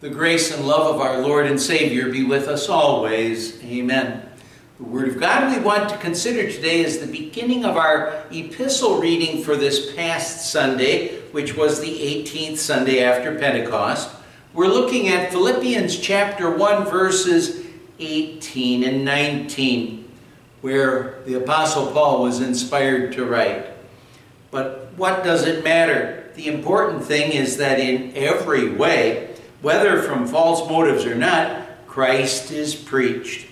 The grace and love of our Lord and Savior be with us always. Amen. The Word of God we want to consider today is the beginning of our epistle reading for this past Sunday, which was the 18th Sunday after Pentecost. We're looking at Philippians chapter 1, verses 18 and 19, where the Apostle Paul was inspired to write. But what does it matter? The important thing is that in every way, whether from false motives or not, Christ is preached.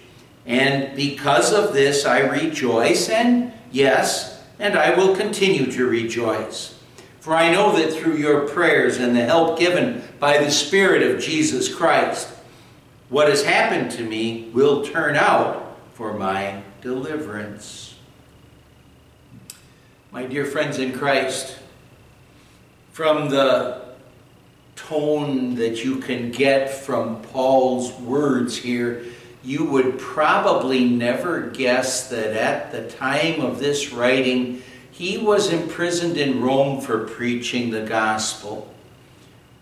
And because of this, I rejoice, and yes, and I will continue to rejoice. For I know that through your prayers and the help given by the Spirit of Jesus Christ, what has happened to me will turn out for my deliverance. My dear friends in Christ, from the tone that you can get from Paul's words here, you would probably never guess that at the time of this writing, he was imprisoned in Rome for preaching the gospel.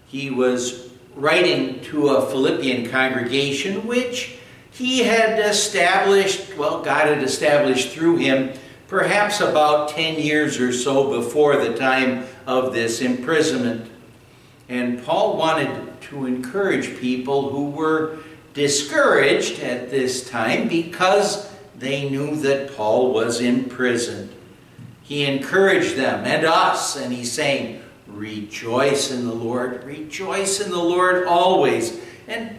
He was writing to a Philippian congregation, which he had established, well, God had established through him, perhaps about 10 years or so before the time of this imprisonment. And Paul wanted to encourage people who were discouraged at this time because they knew that Paul was imprisoned. He encouraged them and us, and he's saying, Rejoice in the Lord, rejoice in the Lord always. And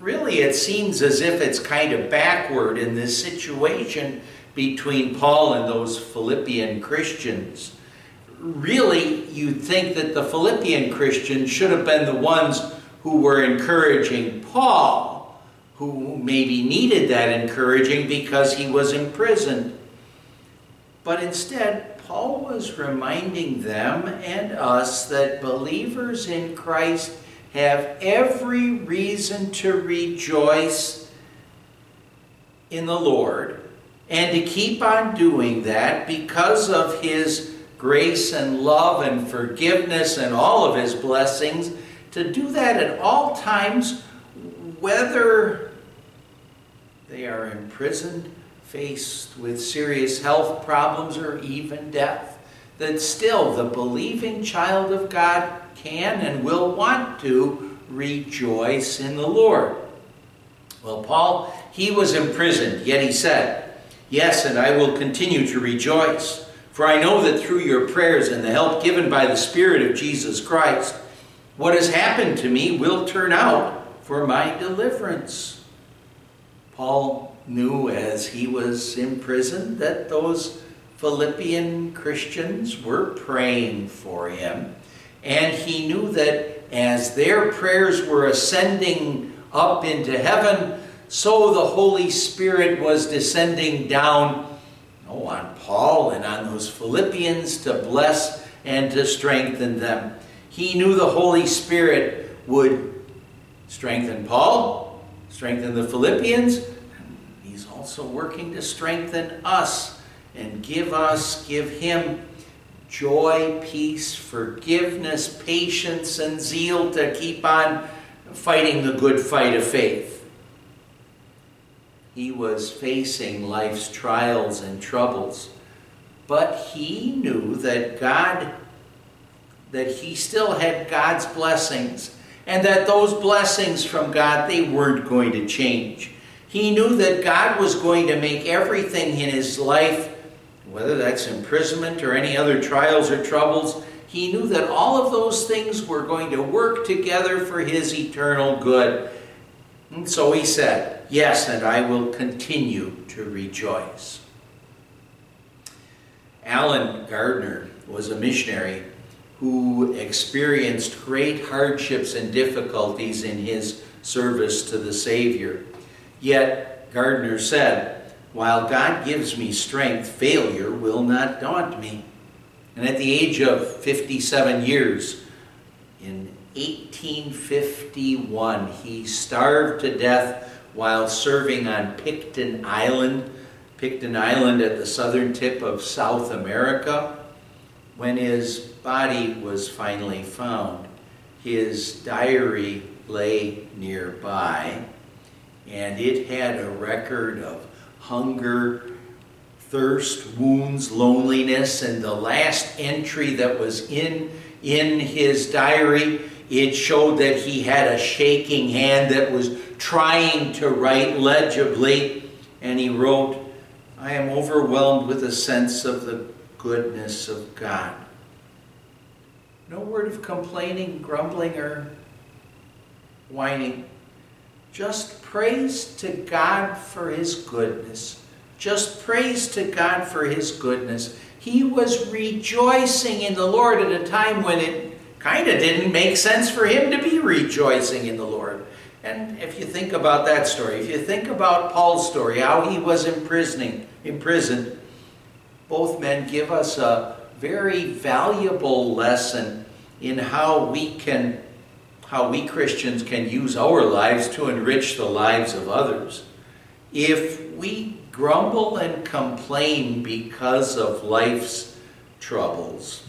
really, it seems as if it's kind of backward in this situation between Paul and those Philippian Christians really, you'd think that the Philippian Christians should have been the ones who were encouraging Paul, who maybe needed that encouraging because he was imprisoned. But instead, Paul was reminding them and us that believers in Christ have every reason to rejoice in the Lord and to keep on doing that because of his grace and love and forgiveness and all of his blessings, to do that at all times, whether they are imprisoned, faced with serious health problems, or even death. That still the believing child of God can and will want to rejoice in the Lord. Well, Paul, he was imprisoned, yet he said, Yes, and I will continue to rejoice. For I know that through your prayers and the help given by the Spirit of Jesus Christ, what has happened to me will turn out for my deliverance. Paul knew as he was in prison that those Philippian Christians were praying for him. And he knew that as their prayers were ascending up into heaven, so the Holy Spirit was descending down oh, on Paul and on those Philippians to bless and to strengthen them. He knew the Holy Spirit would strengthen Paul, strengthen the Philippians. He's also working to strengthen us and give us, give him joy, peace, forgiveness, patience, and zeal to keep on fighting the good fight of faith he was facing life's trials and troubles. But he knew that God, that he still had God's blessings, and that those blessings from God, they weren't going to change. He knew that God was going to make everything in his life, whether that's imprisonment or any other trials or troubles, he knew that all of those things were going to work together for his eternal good. And so he said, Yes, and I will continue to rejoice. Allen Gardiner was a missionary who experienced great hardships and difficulties in his service to the Savior. Yet, Gardiner said, While God gives me strength, failure will not daunt me. And at the age of 57 years, in 1851, he starved to death while serving on Picton Island, Picton Island at the southern tip of South America. When his body was finally found, his diary lay nearby, and it had a record of hunger, thirst, wounds, loneliness, and the last entry that was in, in his diary, it showed that he had a shaking hand that was trying to write legibly, and he wrote, I am overwhelmed with a sense of the goodness of God. No word of complaining, grumbling, or whining. Just praise to God for His goodness. Just praise to God for His goodness. He was rejoicing in the Lord at a time when it kind of didn't make sense for him to be rejoicing in the Lord. And if you think about that story, if you think about Paul's story, how he was imprisoning, imprisoned, both men give us a very valuable lesson in how we can how we Christians can use our lives to enrich the lives of others. If we grumble and complain because of life's troubles,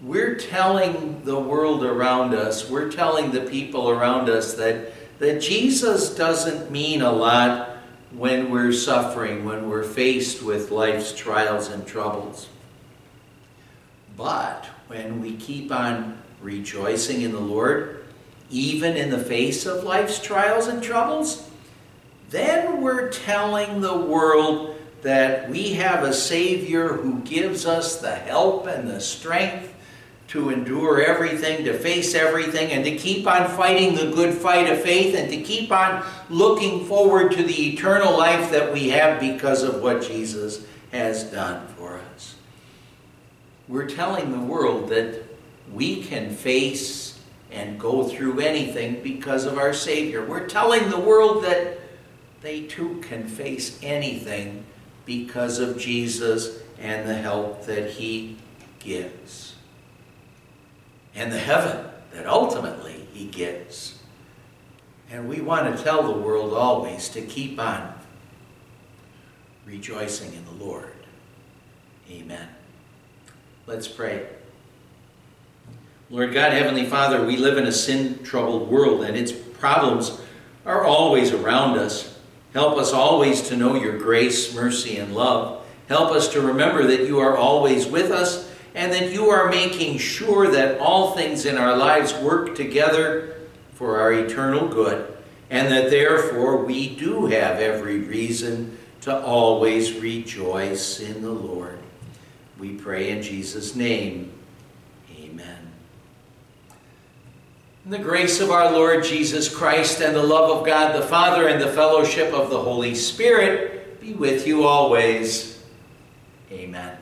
we're telling the world around us, we're telling the people around us that, that Jesus doesn't mean a lot when we're suffering, when we're faced with life's trials and troubles. But when we keep on rejoicing in the Lord, even in the face of life's trials and troubles, then we're telling the world that we have a Savior who gives us the help and the strength to endure everything, to face everything, and to keep on fighting the good fight of faith, and to keep on looking forward to the eternal life that we have because of what Jesus has done for us. We're telling the world that we can face and go through anything because of our Savior. We're telling the world that they too can face anything because of Jesus and the help that He gives and the heaven that ultimately he gets. And we want to tell the world always to keep on rejoicing in the Lord. Amen. Let's pray. Lord God, Heavenly Father, we live in a sin troubled world and its problems are always around us. Help us always to know your grace, mercy, and love. Help us to remember that you are always with us and that you are making sure that all things in our lives work together for our eternal good, and that therefore we do have every reason to always rejoice in the Lord. We pray in Jesus' name. Amen. In the grace of our Lord Jesus Christ and the love of God the Father and the fellowship of the Holy Spirit be with you always. Amen.